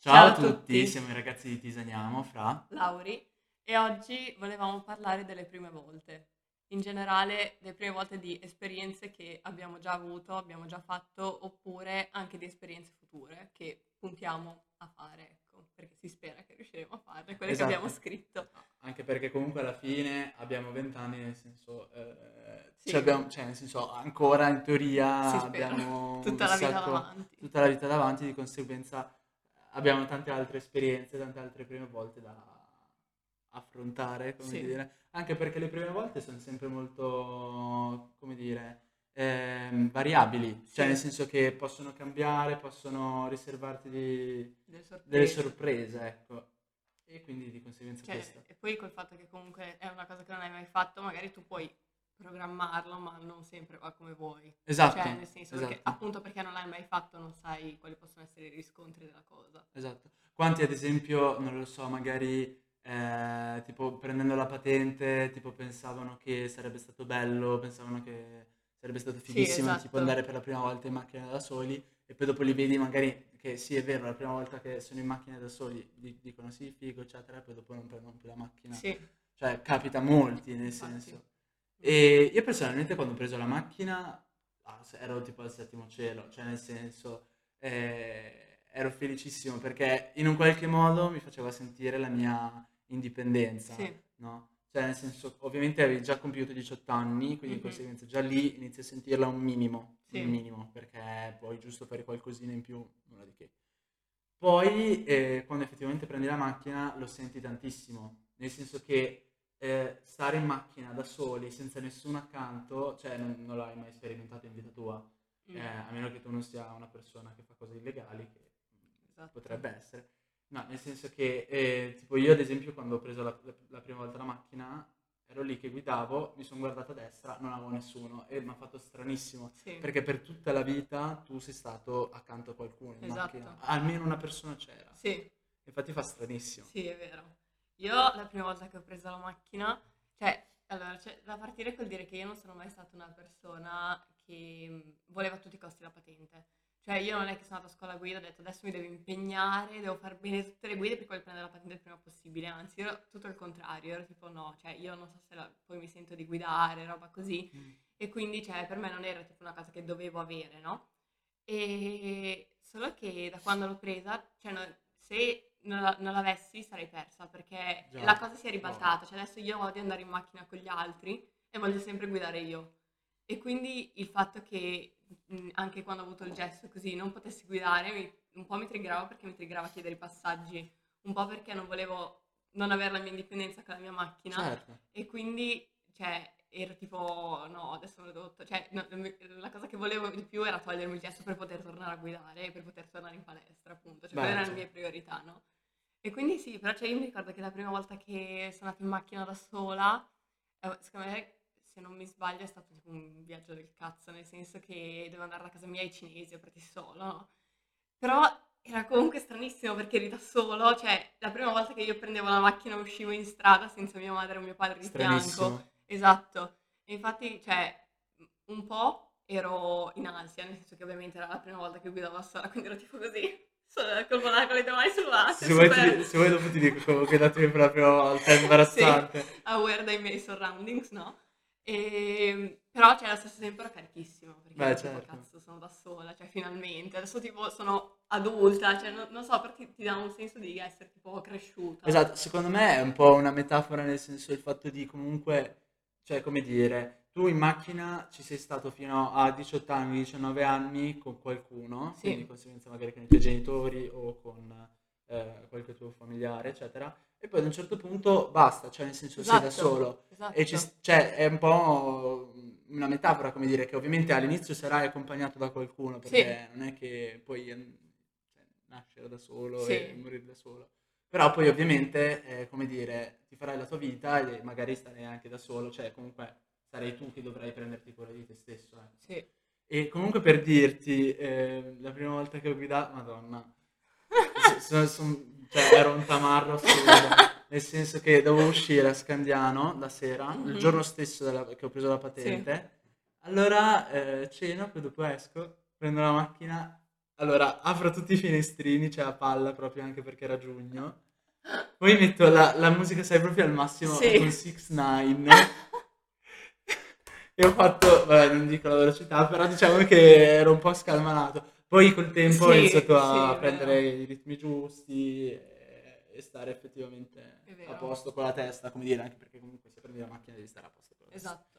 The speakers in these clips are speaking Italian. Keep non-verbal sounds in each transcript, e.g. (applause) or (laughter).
Ciao a tutti, siamo i ragazzi di Tisaniamo fra Lauri e oggi volevamo parlare delle prime volte, in generale delle prime volte di esperienze che abbiamo già avuto, abbiamo già fatto, oppure anche di esperienze future che puntiamo a fare, ecco, perché si spera che riusciremo a farle, quelle Esatto. che abbiamo scritto. Anche perché comunque alla fine abbiamo vent'anni, nel senso, eh, Sì. cioè abbiamo- cioè, nel senso, ancora in teoria Si spera. abbiamo (laughs) Tutta un la vita sacco- davanti. tutta la vita davanti, di conseguenza abbiamo tante altre esperienze, tante altre prime volte da affrontare, come Sì. dire. Anche perché le prime volte sono sempre molto, come dire, ehm, variabili, cioè Sì. nel senso che possono cambiare, possono riservarti di- Delle sorprese. delle sorprese, ecco. E quindi di conseguenza Cioè, questo. e poi col fatto che comunque è una cosa che non hai mai fatto, magari tu puoi programmarlo, ma non sempre va come vuoi. Esatto, Cioè, nel senso, perché, esatto. appunto perché non l'hai mai fatto, non sai quali possono essere i riscontri della cosa. Esatto. Quanti ad esempio, non lo so, magari eh, tipo prendendo la patente, tipo pensavano che sarebbe stato bello, pensavano che sarebbe stato Sì, fighissimo esatto. tipo andare per la prima volta in macchina da soli e poi dopo li vedi magari che sì è vero, la prima volta che sono in macchina da soli di- dicono sì, figo, eccetera, e poi dopo non prendono più la macchina. Sì, Cioè capita a molti nel Infatti. senso. E io personalmente quando ho preso la macchina ah, ero tipo al settimo cielo, cioè nel senso eh, ero felicissimo perché in un qualche modo mi faceva sentire la mia indipendenza, sì, no? Cioè nel senso, ovviamente avevi già compiuto 18 anni, quindi di Mhm. conseguenza già lì inizi a sentirla un minimo, Sì. un minimo, perché puoi giusto fare qualcosina in più, nulla di che. Poi, eh, quando effettivamente prendi la macchina, lo senti tantissimo, nel senso che eh, stare in macchina da soli, senza nessuno accanto, cioè non, non l'hai mai sperimentato in vita tua, Mm, eh, a meno che tu non sia una persona che fa cose illegali, che esatto. potrebbe essere. No, nel senso che, eh, tipo io ad esempio quando ho preso la, la- la prima volta la macchina, ero lì che guidavo, mi sono guardato a destra, non avevo nessuno e mi ha fatto stranissimo. Sì. Perché per tutta la vita tu sei stato accanto a qualcuno in Esatto. macchina, almeno una persona c'era. Sì, Infatti fa stranissimo. sì, è vero. Io la prima volta che ho preso la macchina, cioè, allora, c'è da partire col dire che io non sono mai stata una persona che mh, voleva a tutti i costi la patente. Cioè, io non è che sono andata a scuola guida e ho detto adesso mi devo impegnare, devo far bene tutte le guide per poi prendere la patente il prima possibile. Anzi, io ero tutto il contrario, ero tipo no, cioè io non so se la- poi mi sento di guidare, roba così. Mm. E quindi, cioè, per me non era tipo una cosa che dovevo avere, no? E solo che da quando l'ho presa, cioè, no- se non, la- non l'avessi sarei persa perché Già. la cosa si è ribaltata. Cioè, adesso io odio andare in macchina con gli altri e voglio sempre guidare io. E quindi il fatto che mh, anche quando ho avuto il gesto così non potessi guidare mi- un po' mi triggerava perché mi triggerava chiedere i passaggi, un po' perché non volevo non avere la mia indipendenza con la mia macchina. Certo. E quindi, cioè, ero tipo, no, adesso me lo devo... to- cioè, no, la cosa che volevo di più era togliermi il gesto per poter tornare a guidare per poter tornare in palestra, appunto. Cioè, Beh, quelle erano le mie priorità, no? E quindi sì, però cioè, io mi ricordo che la prima volta che sono andata in macchina da sola, eh, secondo me, se non mi sbaglio, è stato tipo un viaggio del cazzo, nel senso che dovevo andare da casa mia ai cinesi, ho preso solo, no? Però era comunque stranissimo perché eri da solo, cioè la prima volta che io prendevo la macchina uscivo in strada senza mia madre o mio padre di fianco. Esatto. E infatti, cioè, un po' ero in ansia, nel senso che ovviamente era la prima volta che guidavo da sola, quindi ero tipo così, col volante con le due mani sul volante, Se vuoi, super ti- se vuoi dopo ti dico come ho guidato io per la prima volta, è imbarazzante. aware dei miei surroundings, no? E, però, cioè, allo stesso tempo ero carichissimo, perché Beh, ero tipo, certo. cazzo, sono da sola, cioè, finalmente. Adesso, tipo, sono adulta, cioè, non, non so, però ti, dà un senso di essere, tipo, cresciuta. Esatto, secondo me è un po' una metafora nel senso il fatto di comunque, cioè come dire, tu in macchina ci sei stato fino a 18 anni, 19 anni con qualcuno, Sì. quindi di conseguenza magari con i tuoi genitori o con eh, qualche tuo familiare, eccetera, e poi ad un certo punto basta, cioè nel senso sei da Esatto, solo. Esatto. E ci, cioè, è un po' una metafora, come dire, che ovviamente all'inizio sarai accompagnato da qualcuno, perché non è che puoi eh, cioè, nascere da solo Sì. e morire da solo. Però poi ovviamente, eh, come dire, ti farai la tua vita e magari starai anche da solo, cioè comunque sarai tu che dovrai prenderti cura di te stesso. eh. Sì. E comunque per dirti, eh, la prima volta che ho guidato, madonna, (laughs) so- son- cioè, ero un tamarro assurdo, nel senso che dovevo uscire a Scandiano la sera, il Mhm. giorno stesso della- che ho preso la patente. Allora eh, ceno, poi dopo esco, prendo la macchina allora apro tutti i finestrini, c'è la palla proprio anche perché era giugno. Poi metto la, la musica, sai, proprio al massimo Sì. con 6 9 (laughs) e ho fatto, vabbè, non dico la velocità, però diciamo che ero un po' scalmanato. Poi col tempo ho Sì, iniziato a sì, è prendere vero. i ritmi giusti e, e stare effettivamente a vero. posto con la testa, come dire, anche perché comunque se prendi la macchina devi stare a posto con la testa. Esatto.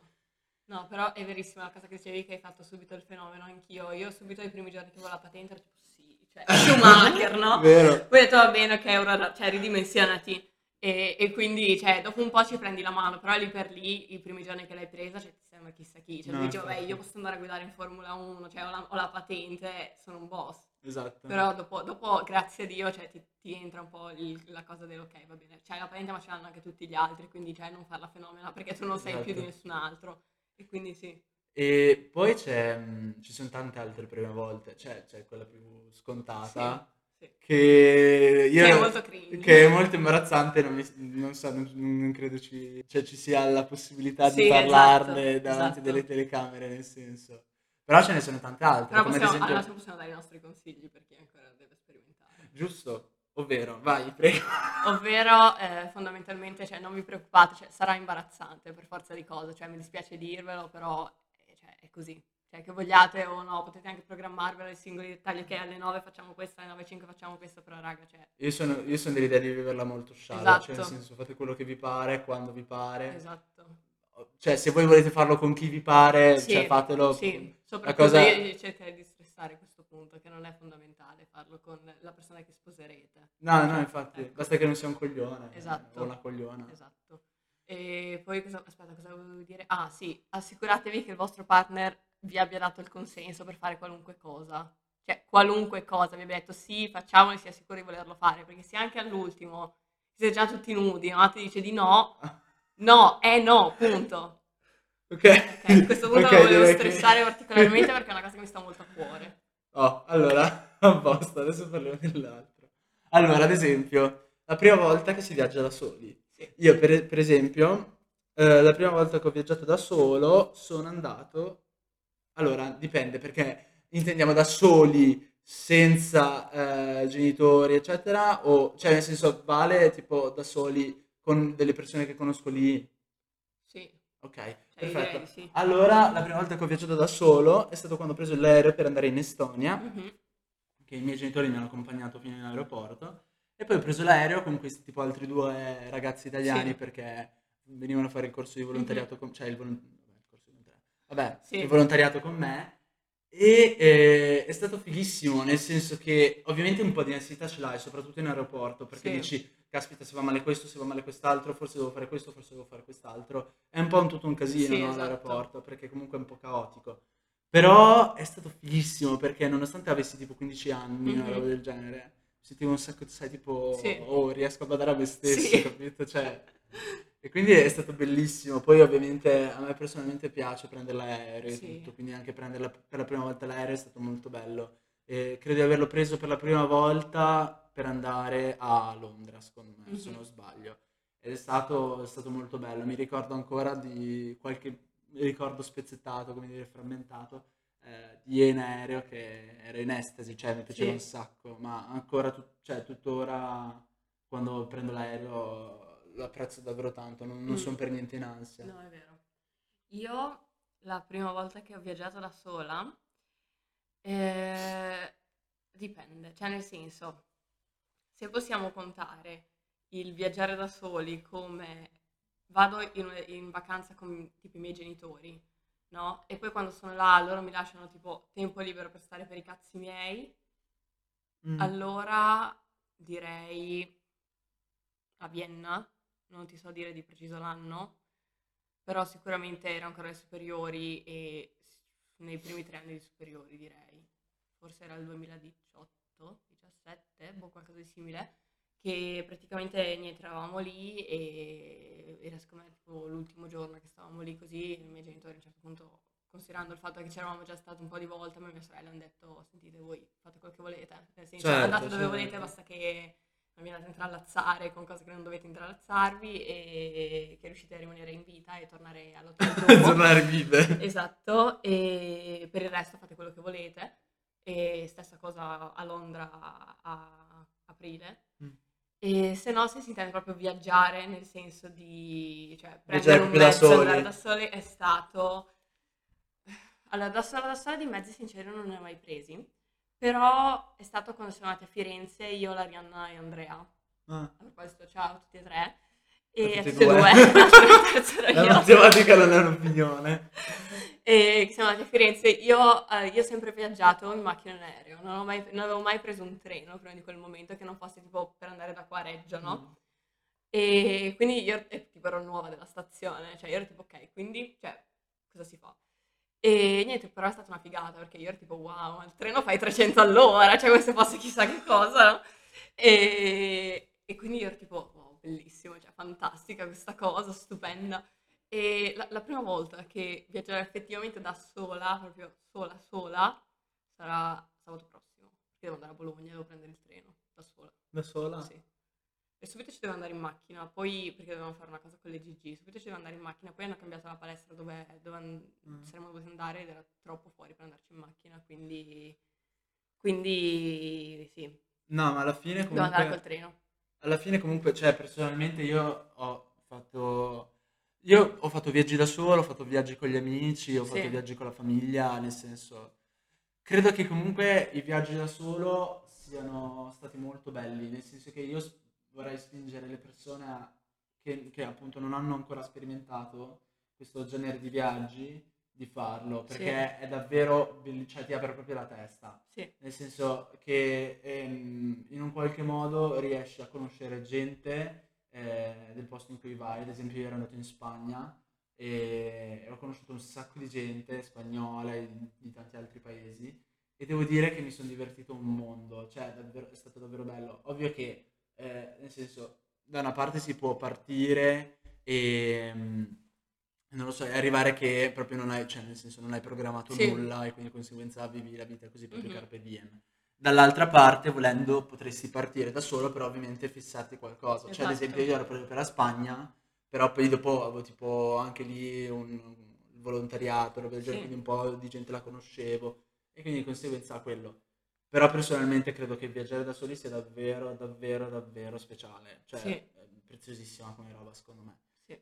No, però è verissima la cosa che dicevi che hai fatto subito il fenomeno, anch'io. Io subito i primi giorni che avevo la patente ero tipo sì, cioè (laughs) Schumacher, no? Vero. Poi ho detto va bene, ok, ora cioè, ridimensionati. E, e quindi, cioè, dopo un po' ci prendi la mano, però lì per lì, i primi giorni che l'hai presa, cioè, ti sembra chissà chi. Cioè, No, tu dici, vabbè, io posso andare a guidare in Formula 1, cioè, ho la, ho la patente, sono un boss. Esatto. Però dopo, dopo, grazie a Dio, cioè, ti, ti entra un po' il- la cosa del ok, va bene, c'hai la patente ma ce l'hanno anche tutti gli altri, quindi cioè, non farla fenomena perché tu non sei più di Esatto. nessun altro. E quindi sì. E poi c'è, mh, ci sono tante altre prime volte, c'è, c'è quella più scontata, Sì, sì. che io... Che è molto cringe. che è molto imbarazzante, non, mi- non so, non, non credo ci, cioè, ci sia la possibilità di Sì, parlarne esatto, davanti esatto. delle telecamere, nel senso. Però ce ne sono tante altre, Però come possiamo, ad allora esempio... possiamo dare i nostri consigli per chi ancora deve sperimentare. Giusto, ovvero, vai, prego. Ovvero, eh, fondamentalmente, cioè, non vi preoccupate, cioè, sarà imbarazzante per forza di cose, cioè, mi dispiace dirvelo, però eh, cioè, è così. Cioè, che vogliate o no, potete anche programmarvelo i singoli dettagli, che alle 9 facciamo questo, alle 9.05 facciamo questo, però raga, cioè, Io sono, io sono dell'idea di viverla molto scialla, cioè nel Esatto. senso fate quello che vi pare, quando vi pare. esatto. Cioè se voi volete farlo con chi vi pare, Sì, cioè fatelo. Sì, La soprattutto cosa- io cercare di stressare questo punto, che non è fondamentale farlo con la persona che sposerete. No, no, infatti, ecco. basta che non sia un coglione Esatto. o una cogliona. Esatto. E poi cosa, aspetta, cosa volevo dire? Ah, sì, assicuratevi che il vostro partner vi abbia dato il consenso per fare qualunque cosa. Cioè, qualunque cosa, vi abbia detto sì, facciamolo e sia sicuro di volerlo fare, perché se anche all'ultimo siete già tutti nudi, no? Ti dice di no, (laughs) no, è no, punto. Ok. Ok, a questo punto (laughs) Ok, lo volevo direi che- stressare particolarmente perché è una cosa che mi sta molto a cuore. Oh, allora, (laughs) a posto, adesso parliamo dell'altro. Allora, ad esempio, la prima volta che si viaggia da soli. Sì. Io, per, per esempio, eh, la prima volta che ho viaggiato da solo sono andato... Allora, dipende perché intendiamo da soli, senza eh, genitori, eccetera, o cioè nel senso vale tipo da soli con delle persone che conosco lì. Sì, Ok, perfetto. sì. Allora, la prima volta che ho viaggiato da solo è stato quando ho preso l'aereo per andare in Estonia Mhm. che i miei genitori mi hanno accompagnato fino in aeroporto e poi ho preso l'aereo con questi tipo altri due ragazzi italiani Sì. perché venivano a fare il corso di volontariato con cioè il, volon- vabbè, il corso di volontariato. Vabbè, Sì. il volontariato con me e eh, è stato fighissimo nel senso che ovviamente un po' di ansietà ce l'hai soprattutto in aeroporto perché dici caspita se va male questo se va male quest'altro forse devo fare questo forse devo fare quest'altro è un po' un tutto un casino Sì, no, esatto. l'aeroporto perché comunque è un po' caotico però è stato fighissimo perché nonostante avessi tipo 15 anni, una Mhm. roba del genere, sentivo un sacco, sai, tipo, Sì. oh, riesco a badare a me stesso, Sì. capito? Cioè, e quindi è stato bellissimo. Poi ovviamente a me personalmente piace prendere l'aereo e Sì. tutto, quindi anche prenderla per la prima volta l'aereo è stato molto bello. E credo di averlo preso per la prima volta per andare a Londra, secondo me, se Mhm. non sbaglio. Ed è stato, è stato molto bello. Mi ricordo ancora di qualche ricordo spezzettato, come dire, frammentato, eh, di in aereo che ero in estasi, cioè mi piaceva Sì. un sacco, ma ancora, tut- cioè, tuttora quando prendo l'aereo lo apprezzo davvero tanto, non, non Mm. sono per niente in ansia. No, è vero. Io la prima volta che ho viaggiato da sola, eh, dipende, cioè nel senso, se possiamo contare il viaggiare da soli come vado in, in vacanza con tipo i miei genitori, no? E poi quando sono là loro mi lasciano tipo tempo libero per stare per i cazzi miei, Mm. allora direi a Vienna, non ti so dire di preciso l'anno, però sicuramente era ancora alle superiori e nei primi tre anni di superiori direi, forse era il 2018, 17, boh, qualcosa di simile, che praticamente niente, eravamo lì e era secondo me tipo l'ultimo giorno che stavamo lì così, i miei genitori a un certo punto, considerando il fatto che c'eravamo già stati un po' di volte, a me e mia sorella hanno detto, sentite voi, fate quel che volete, nel senso Certo, andate dove certo. volete, basta che non vi andate a intrallazzare con cose che non dovete intrallazzarvi e che riuscite a rimanere in vita e tornare all'hotel. (laughs) Tornare vive. Esatto, e per il resto fate quello che volete. e stessa cosa a Londra a aprile. Mm. E se no, se si intende proprio viaggiare nel senso di cioè, prendere un da mezzo, soli. andare da soli, è stato... Allora, da sola da sola di mezzi sinceri non ne ho mai presi, però è stato quando siamo andati a Firenze, io, Larianna e Andrea. Ah, A proposito, ciao a tutti e tre. E tutti e tutti e due. due, il terzo ero la io. matematica non è un'opinione. E siamo andati a Firenze. Io, eh, io ho sempre viaggiato in macchina e in aereo, non, ho mai- non avevo mai preso un treno prima di quel momento che non fosse tipo per andare da qua a Reggio, Mm. no? E quindi io eh, tipo ero nuova della stazione, cioè io ero tipo ok, quindi cioè, cosa si fa? E niente, però è stata una figata perché io ero tipo wow, ma il treno fai 300 all'ora, cioè come se fosse chissà che cosa? E, e quindi io ero tipo wow, bellissimo, cioè fantastica questa cosa, stupenda. E la, la prima volta che viaggerò effettivamente da sola, proprio sola sola, sarà sabato prossimo, perché devo andare a Bologna, devo prendere il treno da sola. Da sola? Sì. E subito ci devo andare in macchina, poi perché dovevamo fare una cosa con le GG, subito ci devo andare in macchina, poi hanno cambiato la palestra dove, dove Mm. saremmo dovuti andare ed era troppo fuori per andarci in macchina, quindi, quindi sì, No, ma alla fine devo andare col comunque... treno. Alla fine comunque, cioè, personalmente io ho fatto... Io ho fatto viaggi da solo, ho fatto viaggi con gli amici, ho fatto Sì. viaggi con la famiglia, nel senso... Credo che comunque i viaggi da solo siano stati molto belli, nel senso che io s- vorrei spingere le persone a- che, che appunto non hanno ancora sperimentato questo genere di viaggi di farlo, Sì. perché è davvero, cioè ti apre proprio la testa. Sì, Nel senso che ehm, in un qualche modo riesci a conoscere gente eh, del posto in cui vai. Ad esempio, io ero andato in Spagna e ho conosciuto un sacco di gente spagnola e di, di tanti altri paesi e devo dire che mi sono divertito un mondo, cioè davvero- è stato davvero bello. Ovvio che, eh, nel senso, da una parte si può partire e... non lo so, arrivare che proprio non hai, cioè nel senso non hai programmato Sì. nulla e quindi di conseguenza vivi la vita così proprio Mhm. carpe diem. Dall'altra parte, volendo, potresti partire da solo, però ovviamente fissarti qualcosa. Cioè, ad Esatto. esempio, io ero proprio per la Spagna, però poi dopo avevo tipo anche lì un, volontariato, roba del genere, Sì. quindi un po' di gente la conoscevo e quindi di conseguenza quello. Però personalmente credo che viaggiare da soli sia davvero, davvero, davvero speciale. Cioè, Sì. preziosissima come roba, secondo me.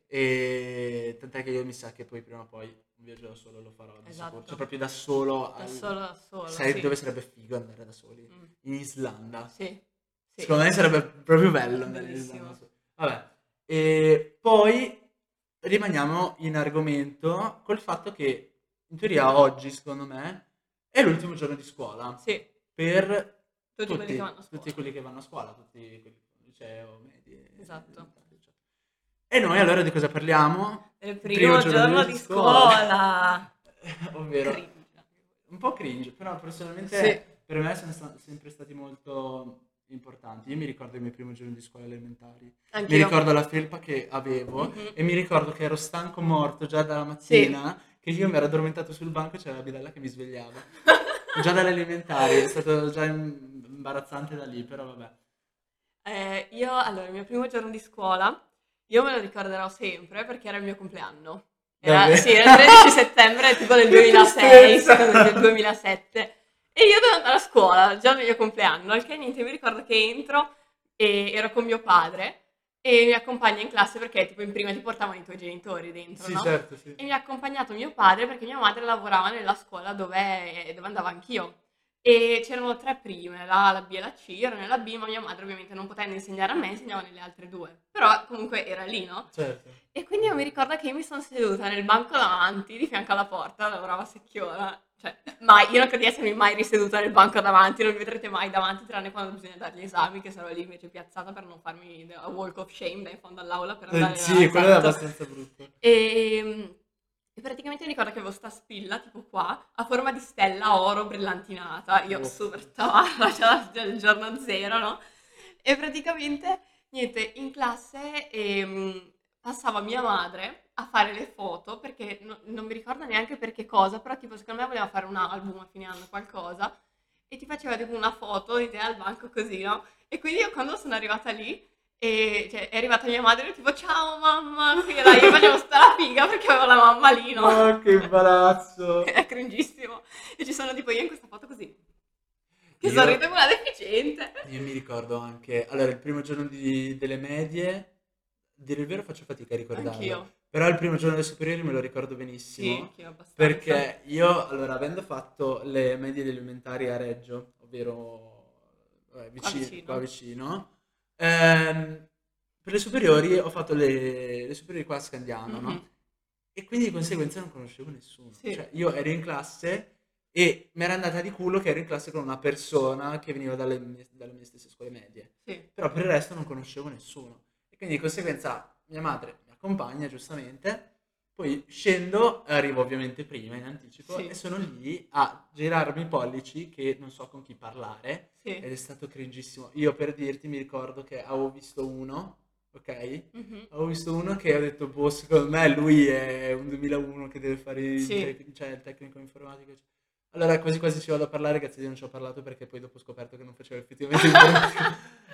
E tant'è che io mi sa che poi prima o poi un viaggio da solo lo farò Esatto. Cioè proprio da solo. Da al- solo, da solo, Sai sì. dove sarebbe figo andare da soli? Mm, In Islanda. Sì, sì. Secondo me sarebbe proprio bello andare in. Islanda. Vabbè. E poi rimaniamo in argomento col fatto che in teoria oggi, secondo me, è l'ultimo giorno di scuola Sì, per tutti, quelli tutti, che vanno a scuola. tutti quelli che vanno a scuola, tutti quelli che liceo, medie, Esatto. E noi allora di cosa parliamo? Il primo, giorno, di scuola. (laughs) Ovvero Cringe. un po' cringe, però personalmente Sì. per me sono sta- sempre stati molto importanti. Io mi ricordo i miei primi giorni di scuola elementari. Mi Anch'io. ricordo la felpa che avevo Mhm. e mi ricordo che ero stanco morto già dalla mattina, che io mi ero addormentato sul banco e c'era la bidella che mi svegliava. (laughs) già dalle elementari, è stato già im- imbarazzante da lì, però vabbè. Eh, io, allora, il mio primo giorno di scuola, io me lo ricorderò sempre perché era il mio compleanno. Era, sì, era il 13 settembre, tipo del (laughs) Che 2006, tristezza! secondo del 2007. E io dovevo andare a scuola, il giorno del mio compleanno, al che niente, mi ricordo che entro e ero con mio padre e mi accompagna in classe perché tipo in prima ti portavano i tuoi genitori dentro, Sì, no? certo, sì. E mi ha accompagnato mio padre perché mia madre lavorava nella scuola dove, dove andavo anch'io. E c'erano tre prime, la A, la B e la C. Io ero nella B, ma mia madre ovviamente non potendo insegnare a me, insegnava nelle altre due. Però comunque era lì, no? Certo. E quindi io mi ricordo che io mi sono seduta nel banco davanti, di fianco alla porta, lavorava a Secchiola. Cioè, mai, io non credo di essermi mai riseduta nel banco davanti, non mi vedrete mai davanti, tranne quando bisogna dare gli esami, che sarò lì invece piazzata per non farmi a walk of shame da in fondo all'aula per andare Eh, sì, quello è abbastanza brutto. E, e praticamente mi ricordo che avevo sta spilla, tipo qua, a forma di stella oro brillantinata. Io Oh. super tamarra, (laughs) cioè già il giorno zero, no? E praticamente, niente, in classe ehm, passava mia madre a fare le foto, perché no- non mi ricordo neanche per che cosa, però tipo secondo me voleva fare un album a fine anno, qualcosa, e ti faceva tipo una foto di te al banco così, no? E quindi io quando sono arrivata lì, e cioè, è arrivata mia madre e tipo ciao mamma, qui là, io facevo sta la figa perché avevo la mamma lì, no? Oh, che imbarazzo. (laughs) È cringissimo. E ci sono tipo io in questa foto così. Che Io- sorride come una deficiente. Io mi ricordo anche, allora il primo giorno di- delle medie, dire il vero faccio fatica a ricordarlo, Anch'io. però il primo giorno delle superiori me lo ricordo Sì, benissimo, anch'io abbastanza. perché io, allora, avendo fatto le medie ed elementari a Reggio, ovvero Qua vicino, vicino. qua vicino, ehm, per le superiori ho fatto le, le superiori qua a Scandiano, no? Mhm. E quindi di conseguenza non conoscevo nessuno. Sì. Cioè, io ero in classe e mi era andata di culo che ero in classe con una persona che veniva dalle mie, dalle mie stesse scuole medie. Sì. Però per il resto non conoscevo nessuno. E quindi di conseguenza mia madre mi accompagna giustamente. Poi scendo, arrivo ovviamente prima in anticipo Sì. e sono lì a girarmi i pollici che non so con chi parlare Sì. ed è stato cringissimo. Io per dirti mi ricordo che avevo visto uno, ok? Mhm. Avevo visto uno che ho detto, boh, secondo me lui è un 2001 che deve fare il, Sì. tec- cioè, il tecnico informatico. Allora quasi quasi ci vado a parlare, grazie a Dio non ci ho parlato perché poi dopo ho scoperto che non facevo effettivamente (laughs) informatico,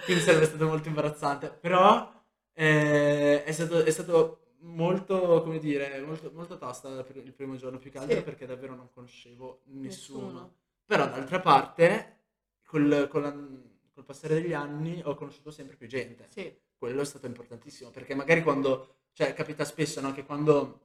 quindi sarebbe stato molto imbarazzante. Però eh, è stato, è stato molto, come dire, molto, molto tosta il pr- il primo giorno, più che altro Sì. perché davvero non conoscevo nessuno. Nessuno. Però d'altra parte, col, con la- col passare degli anni ho conosciuto sempre più gente Sì. quello è stato importantissimo perché magari quando, cioè capita spesso no, che quando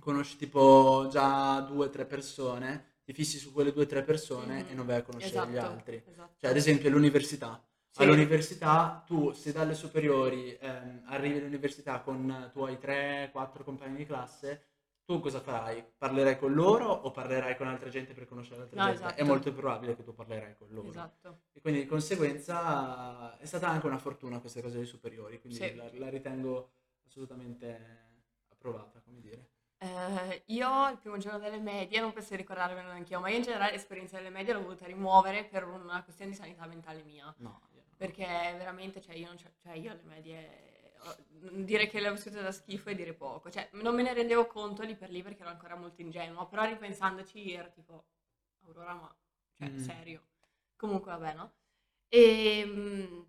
conosci tipo già due o tre persone, ti fissi su quelle due o tre persone Mhm. e non vai a conoscere gli Esatto, altri. esatto. Cioè ad esempio all'università. Sì. All'università tu se dalle superiori ehm, arrivi all'università con tu hai 3-4 compagni di classe, tu cosa farai? Parlerai con loro o parlerai con altra gente per conoscere altra No, gente? È esatto. molto probabile che tu parlerai con loro. Esatto. E quindi di conseguenza è stata anche una fortuna queste cose dei superiori, quindi Sì. la, la ritengo assolutamente approvata, come dire. Eh, io il primo giorno delle medie, non penso di ricordarmelo anch'io, ma io in generale l'esperienza delle medie l'ho voluta rimuovere per una questione di sanità mentale mia. Io no. Perché veramente, cioè io, non cioè, io alle medie, dire che le ho vissute da schifo è dire poco. Cioè, non me ne rendevo conto lì per lì perché ero ancora molto ingenua, però ripensandoci ero tipo, Aurora, ma, cioè, Mm. serio. Comunque, vabbè, no? E mm,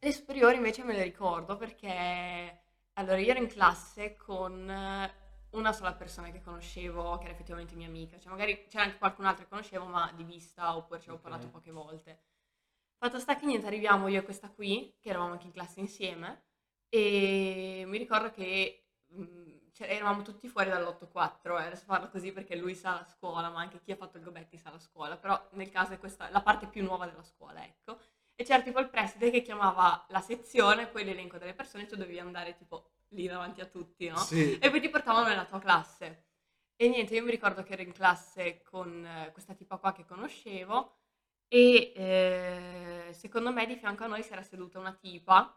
le superiori invece me le ricordo perché, allora, io ero in classe con una sola persona che conoscevo, che era effettivamente mia amica. Cioè, magari c'era anche qualcun altro che conoscevo, ma di vista, oppure ci avevo Ok. parlato poche volte. Fatto sta che niente, arriviamo io e questa qui, che eravamo anche in classe insieme, e mi ricordo che mh, cioè, eravamo tutti fuori dall'8-4, eh, adesso parlo così perché lui sa la scuola, ma anche chi ha fatto il Gobetti sa la scuola, però nel caso è questa la parte più nuova della scuola, ecco. E c'era tipo il preside che chiamava la sezione, poi l'elenco delle persone, tu dovevi andare tipo lì davanti a tutti, no? Sì. E poi ti portavano nella tua classe. E niente, io mi ricordo che ero in classe con eh, questa tipa qua che conoscevo e eh, secondo me di fianco a noi si era seduta una tipa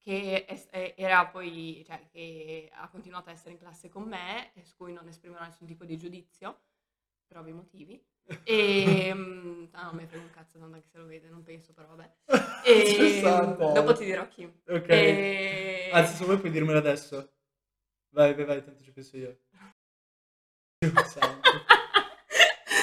che è- era poi, cioè, che ha continuato a essere in classe con me e su cui non esprimerò nessun tipo di giudizio per ovvi motivi. (laughs) E mm, ah, non mi frega un cazzo, tanto anche se lo vede, non penso, però vabbè. (laughs) E Sessanta. dopo ti dirò chi. Ok. E- Anzi, se vuoi puoi dirmelo adesso. Vai, vai, vai, tanto ci penso io. (laughs) Dio santo.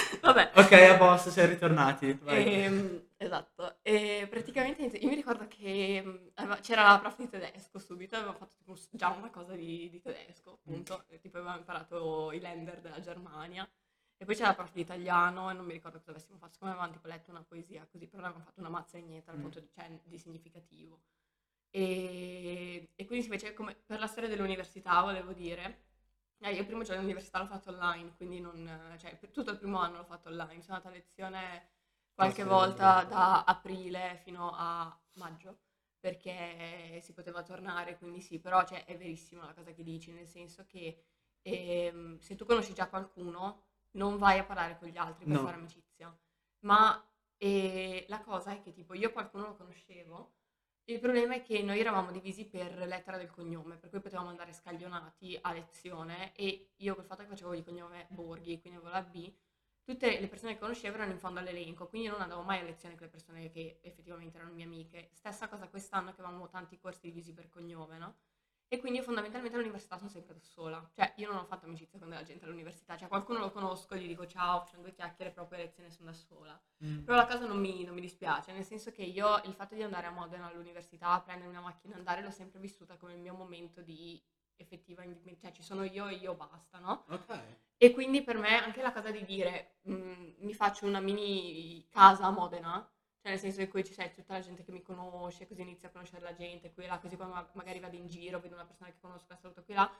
(laughs) Vabbè. ok, a posto, siamo ritornati. Ehm, esatto, e praticamente io mi ricordo che aveva- c'era la prof di tedesco subito, avevamo fatto tipo già una cosa di, di tedesco, appunto, e tipo avevamo imparato i Länder della Germania, e poi c'era la prof di italiano, e non mi ricordo cosa avessimo fatto, siccome avevamo tipo letto una poesia così, però avevamo fatto una mazza niente dal Mm. punto di, cioè, di significativo. E, e quindi invece come per la storia dell'università volevo dire, eh, io il primo giorno all'università l'ho fatto online, quindi non, cioè per tutto il primo anno l'ho fatto online, sono andata a lezione qualche sì, volta da aprile fino a maggio, perché si poteva tornare, quindi sì, però cioè, è verissimo la cosa che dici, nel senso che ehm, se tu conosci già qualcuno, non vai a parlare con gli altri per No. fare amicizia. Ma eh, la cosa è che tipo io qualcuno lo conoscevo, il problema è che noi eravamo divisi per lettera del cognome, per cui potevamo andare scaglionati a lezione e io col fatto che facevo il cognome Borghi, quindi avevo la B, tutte le persone che conoscevo erano in fondo all'elenco, quindi io non andavo mai a lezione con le persone che effettivamente erano mie amiche. Stessa cosa quest'anno che avevamo tanti corsi divisi per cognome, no? E quindi fondamentalmente all'università sono sempre da sola. Cioè, io non ho fatto amicizia con della gente all'università. Cioè, qualcuno lo conosco, gli dico ciao, facciamo due chiacchiere, poi a lezione sono da sola. Mm. Però la cosa non mi, non mi dispiace, nel senso che io il fatto di andare a Modena all'università, prendere una macchina e andare, l'ho sempre vissuta come il mio momento di effettiva, indipen- cioè ci sono io e io basta, no? Ok. E quindi per me anche la cosa di dire "Mm, mi faccio una mini casa a Modena, cioè nel senso in cui ci sei tutta la gente che mi conosce, così inizio a conoscere la gente, qui e là, così ma- magari vado in giro, vedo una persona che conosco, la saluto qui e là,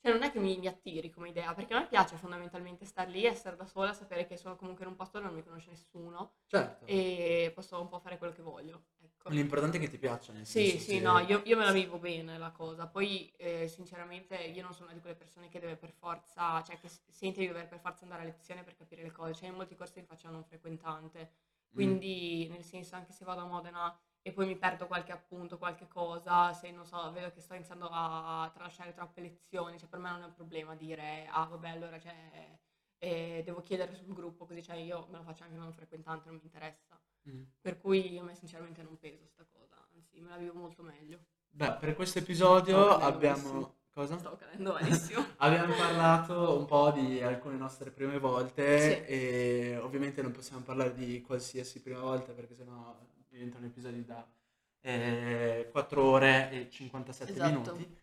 cioè non è che mi, mi attiri come idea, perché a me piace fondamentalmente star lì, essere da sola, sapere che sono comunque in un posto dove non mi conosce nessuno Certo. e posso un po' fare quello che voglio, ecco. L'importante è che ti piaccia, nel Sì, senso sì, che- no, io, io me la vivo bene la cosa. Poi, eh, sinceramente, io non sono una di quelle persone che deve per forza, cioè che sente di dover per forza andare a lezione per capire le cose. Cioè, in molti corsi li faccio non frequentante. Mm. Quindi, nel senso, anche se vado a Modena e poi mi perdo qualche appunto, qualche cosa, se non so, vedo che sto iniziando a tralasciare troppe lezioni, cioè per me non è un problema dire, ah, vabbè, allora cioè, eh, devo chiedere sul gruppo, così cioè io me lo faccio anche non frequentante, non mi interessa. Mm. Per cui a me sinceramente non peso sta cosa, anzi me la vivo molto meglio. Beh, per questo episodio abbiamo... Cosa? Stavo cadendo malissimo. (laughs) Abbiamo parlato un po' di alcune nostre prime volte Sì. e ovviamente non possiamo parlare di qualsiasi prima volta perché sennò diventano episodi da 4 ore e 57 Esatto. minuti.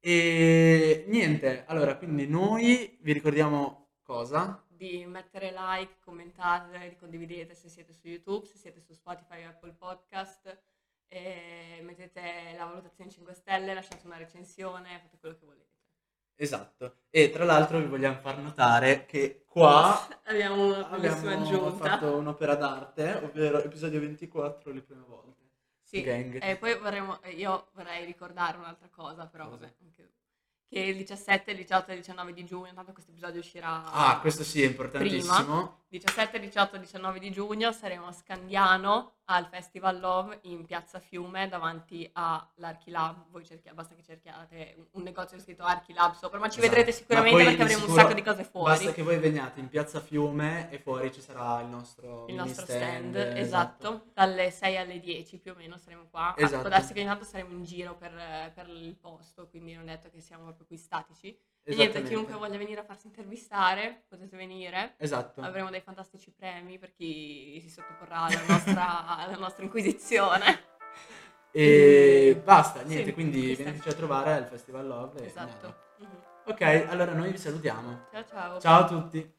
E niente, allora quindi noi vi ricordiamo cosa? di mettere like, commentate, condividete se siete su YouTube, se siete su Spotify o Apple Podcast, mettete la valutazione 5 stelle, lasciate una recensione, fate quello che volete. Esatto. E tra l'altro vi vogliamo far notare che qua (laughs) Abbiamo una abbiamo fatto un'opera d'arte, ovvero episodio 24 le prime volte. Sì, Gang. e poi vorremmo, io vorrei ricordare un'altra cosa, però Cosa? vabbè, anche- che il 17, il 18 e il 19 di giugno, tanto questo episodio uscirà Ah, questo sì è importantissimo. 17, 18 e 19 di giugno saremo a Scandiano al Festival Love in Piazza Fiume davanti all'Archilab. Voi cerchiate, basta che cerchiate un- un negozio scritto Archilab sopra, ma ci Esatto. vedrete Ma sicuramente poi perché di avremo un sicuro sacco di cose fuori. Basta che voi veniate in piazza Fiume e fuori ci sarà il nostro, il mini nostro stand, esatto. dalle 6 alle 10 più o meno saremo qua. Ah, Esatto. Può darsi che ogni tanto saremo in giro per, per il posto, quindi non è detto che siamo proprio qui statici. E niente, chiunque voglia venire a farsi intervistare, potete venire. Esatto. Avremo dei fantastici premi per chi si sottoporrà alla nostra, (laughs) alla nostra inquisizione. E basta, Sì, niente, quindi questo è. veniteci a trovare al Festival Love. Esatto. Mhm. Ok, allora noi vi salutiamo. Ciao ciao. Ciao a tutti.